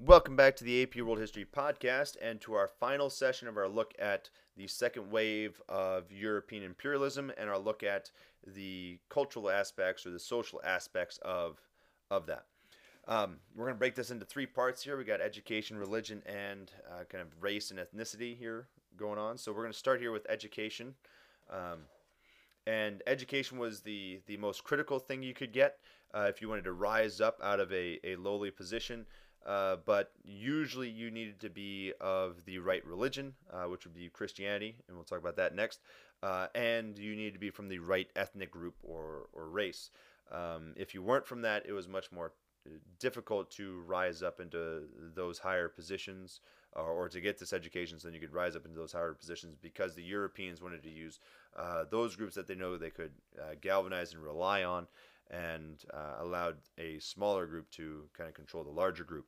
Welcome back to the AP World History Podcast and to our final session of our look at the second wave of European imperialism and our look at the cultural aspects or the social aspects of, of that. Um, we're going to break this into three parts here. We got education, religion, and uh, kind of race and ethnicity here going on. So we're going to start here with education. Um, and education was the, the most critical thing you could get uh, if you wanted to rise up out of a, a lowly position. Uh, but usually you needed to be of the right religion, uh, which would be Christianity, and we'll talk about that next. Uh, and you needed to be from the right ethnic group or, or race. Um, if you weren't from that, it was much more difficult to rise up into those higher positions uh, or to get this education so then you could rise up into those higher positions because the Europeans wanted to use uh, those groups that they know they could uh, galvanize and rely on and uh, allowed a smaller group to kind of control the larger group.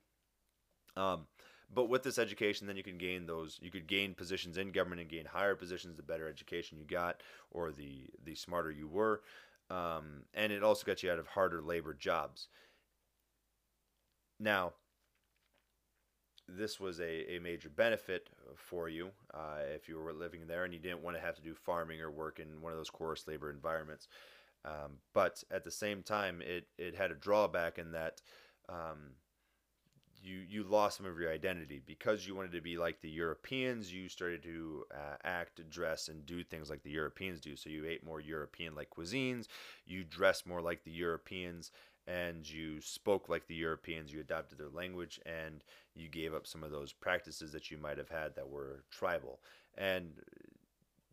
Um, but with this education, then you can gain those. You could gain positions in government and gain higher positions the better education you got, or the the smarter you were, um, and it also got you out of harder labor jobs. Now, this was a, a major benefit for you uh, if you were living there and you didn't want to have to do farming or work in one of those coarse labor environments. Um, but at the same time, it, it had a drawback in that um, you you lost some of your identity because you wanted to be like the Europeans. You started to uh, act, dress, and do things like the Europeans do. So you ate more European-like cuisines. You dressed more like the Europeans, and you spoke like the Europeans, you adopted their language, and you gave up some of those practices that you might have had that were tribal. And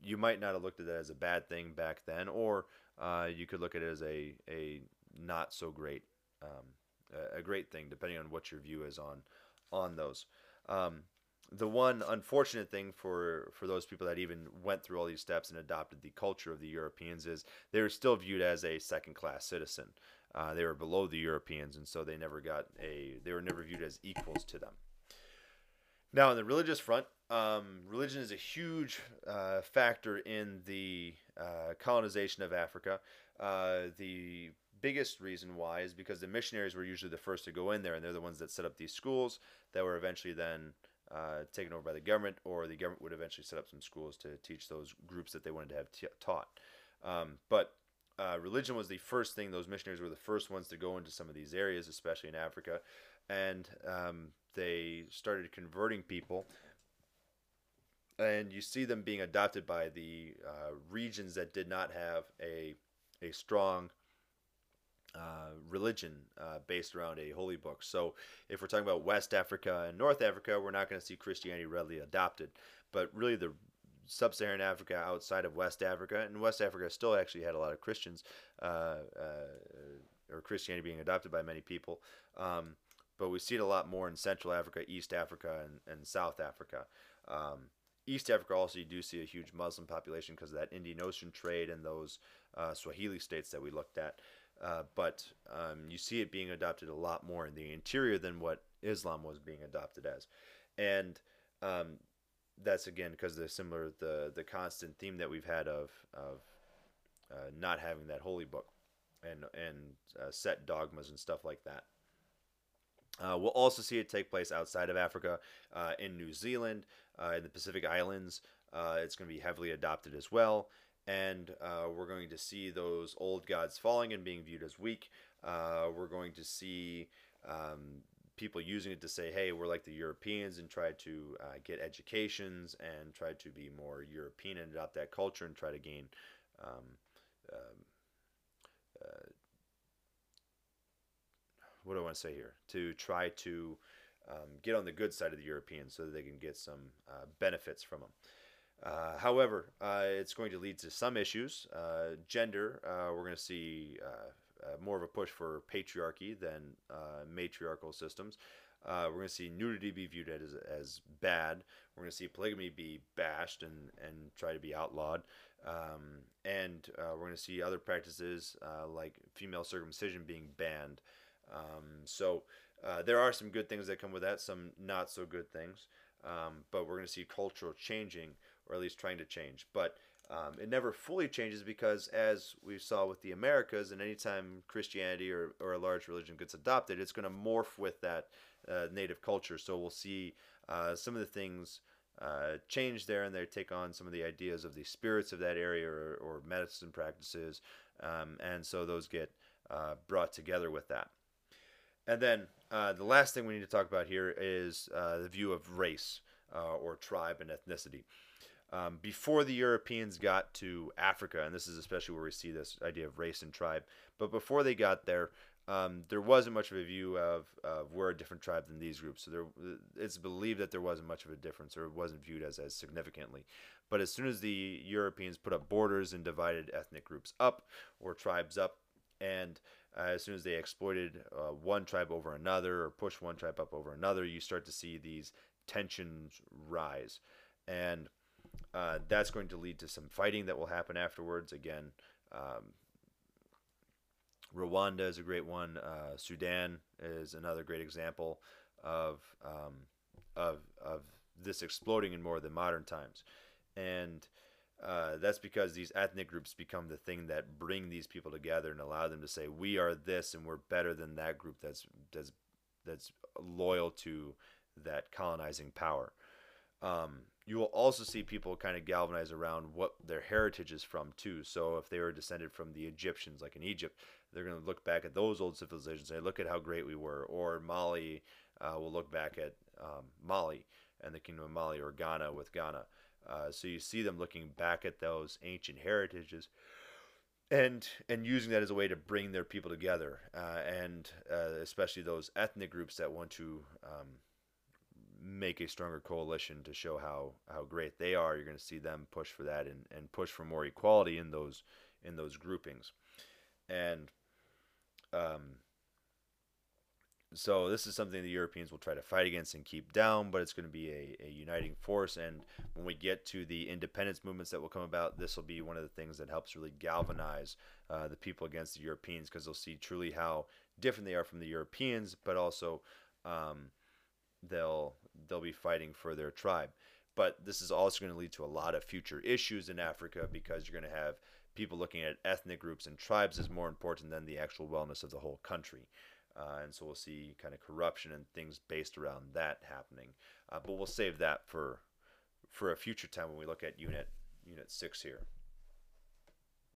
you might not have looked at that as a bad thing back then, or uh, you could look at it as a, a not so great um, a great thing, depending on what your view is on on those. Um, the one unfortunate thing for for those people that even went through all these steps and adopted the culture of the Europeans is they were still viewed as a second class citizen. Uh, they were below the Europeans, and so they never got a. They were never viewed as equals to them. Now, on the religious front, um, religion is a huge uh, factor in the uh, colonization of Africa. Uh, the biggest reason why is because the missionaries were usually the first to go in there, and they're the ones that set up these schools that were eventually then uh, taken over by the government, or the government would eventually set up some schools to teach those groups that they wanted to have t- taught. Um, but uh, religion was the first thing; those missionaries were the first ones to go into some of these areas, especially in Africa, and um, they started converting people. And you see them being adopted by the uh, regions that did not have a a strong uh, religion uh, based around a holy book. So, if we're talking about West Africa and North Africa, we're not going to see Christianity readily adopted. But really, the sub-Saharan Africa outside of West Africa, and West Africa still actually had a lot of Christians uh, uh, or Christianity being adopted by many people. Um, but we see it a lot more in Central Africa, East Africa, and, and South Africa. Um, East Africa also you do see a huge Muslim population because of that Indian Ocean trade and those uh, Swahili states that we looked at. Uh, but um, you see it being adopted a lot more in the interior than what Islam was being adopted as, and um, that's again because the similar the the constant theme that we've had of of uh, not having that holy book and and uh, set dogmas and stuff like that. Uh, we'll also see it take place outside of Africa, uh, in New Zealand, uh, in the Pacific Islands. it's going to be heavily adopted as well and uh, we're going to see those old gods falling and being viewed as weak. Uh, we're going to see um, people using it to say, hey, we're like the Europeans and try to uh, get educations and try to be more European and adopt that culture and try to gain. Um, um, uh, what do I want to say here? To try to um, get on the good side of the Europeans so that they can get some uh, benefits from them. Uh, however, uh, it's going to lead to some issues. Uh, gender, uh, we're going to see uh, uh, more of a push for patriarchy than matriarchal systems. we're going to see nudity be viewed as, as bad. We're going to see polygamy be bashed and, and try to be outlawed. Um, and we're going to see other practices like female circumcision being banned. Um, so there are some good things that come with that, some not so good things. Um, but we're going to see cultural changing or at least trying to change. But um, it never fully changes because, as we saw with the Americas, and anytime Christianity or, or a large religion gets adopted, it's going to morph with that uh, native culture. So we'll see uh, some of the things uh, change there, and they take on some of the ideas of the spirits of that area or, or medicine practices, um, and so those get uh, brought together with that. And then uh, the last thing we need to talk about here is uh, the view of race or tribe and ethnicity. Um, before the Europeans got to Africa, and this is especially where we see this idea of race and tribe, but before they got there, um, there wasn't much of a view of, of we're a different tribe than these groups. So there, it's believed that there wasn't much of a difference, or it wasn't viewed as as significantly. But as soon as the Europeans put up borders and divided ethnic groups up or tribes up, and uh, as soon as they exploited uh, one tribe over another or pushed one tribe up over another, you start to see these tensions rise, and uh, that's going to lead to some fighting that will happen afterwards. Again, um, Rwanda is a great one. Uh, Sudan is another great example of um, of of this exploding in more than modern times, and uh, that's because these ethnic groups become the thing that bring these people together and allow them to say we are this and we're better than that group that's that's that's loyal to that colonizing power. Um, you will also see people kind of galvanize around what their heritage is from too. So if they were descended from the Egyptians, like in Egypt, they're going to look back at those old civilizations and say, look at how great we were. Or Mali uh, will look back at um, Mali and the kingdom of Mali or Ghana with Ghana. Uh, so you see them looking back at those ancient heritages and and using that as a way to bring their people together. Uh, and uh, especially those ethnic groups that want to um, make a stronger coalition to show how, how great they are. You're going to see them push for that and, and push for more equality in those in those groupings. And um, so this is something the Europeans will try to fight against and keep down, but it's going to be a, a, uniting force. And when we get to the independence movements that will come about, this will be one of the things that helps really galvanize uh, the people against the Europeans because they'll see truly how different they are from the Europeans, but also um, they'll they'll be fighting for their tribe. But this is also going to lead to a lot of future issues in Africa because you're going to have people looking at ethnic groups and tribes as more important than the actual wellness of the whole country. Uh, and so we'll see kind of corruption and things based around that happening. Uh, but we'll save that for for a future time when we look at unit unit six here.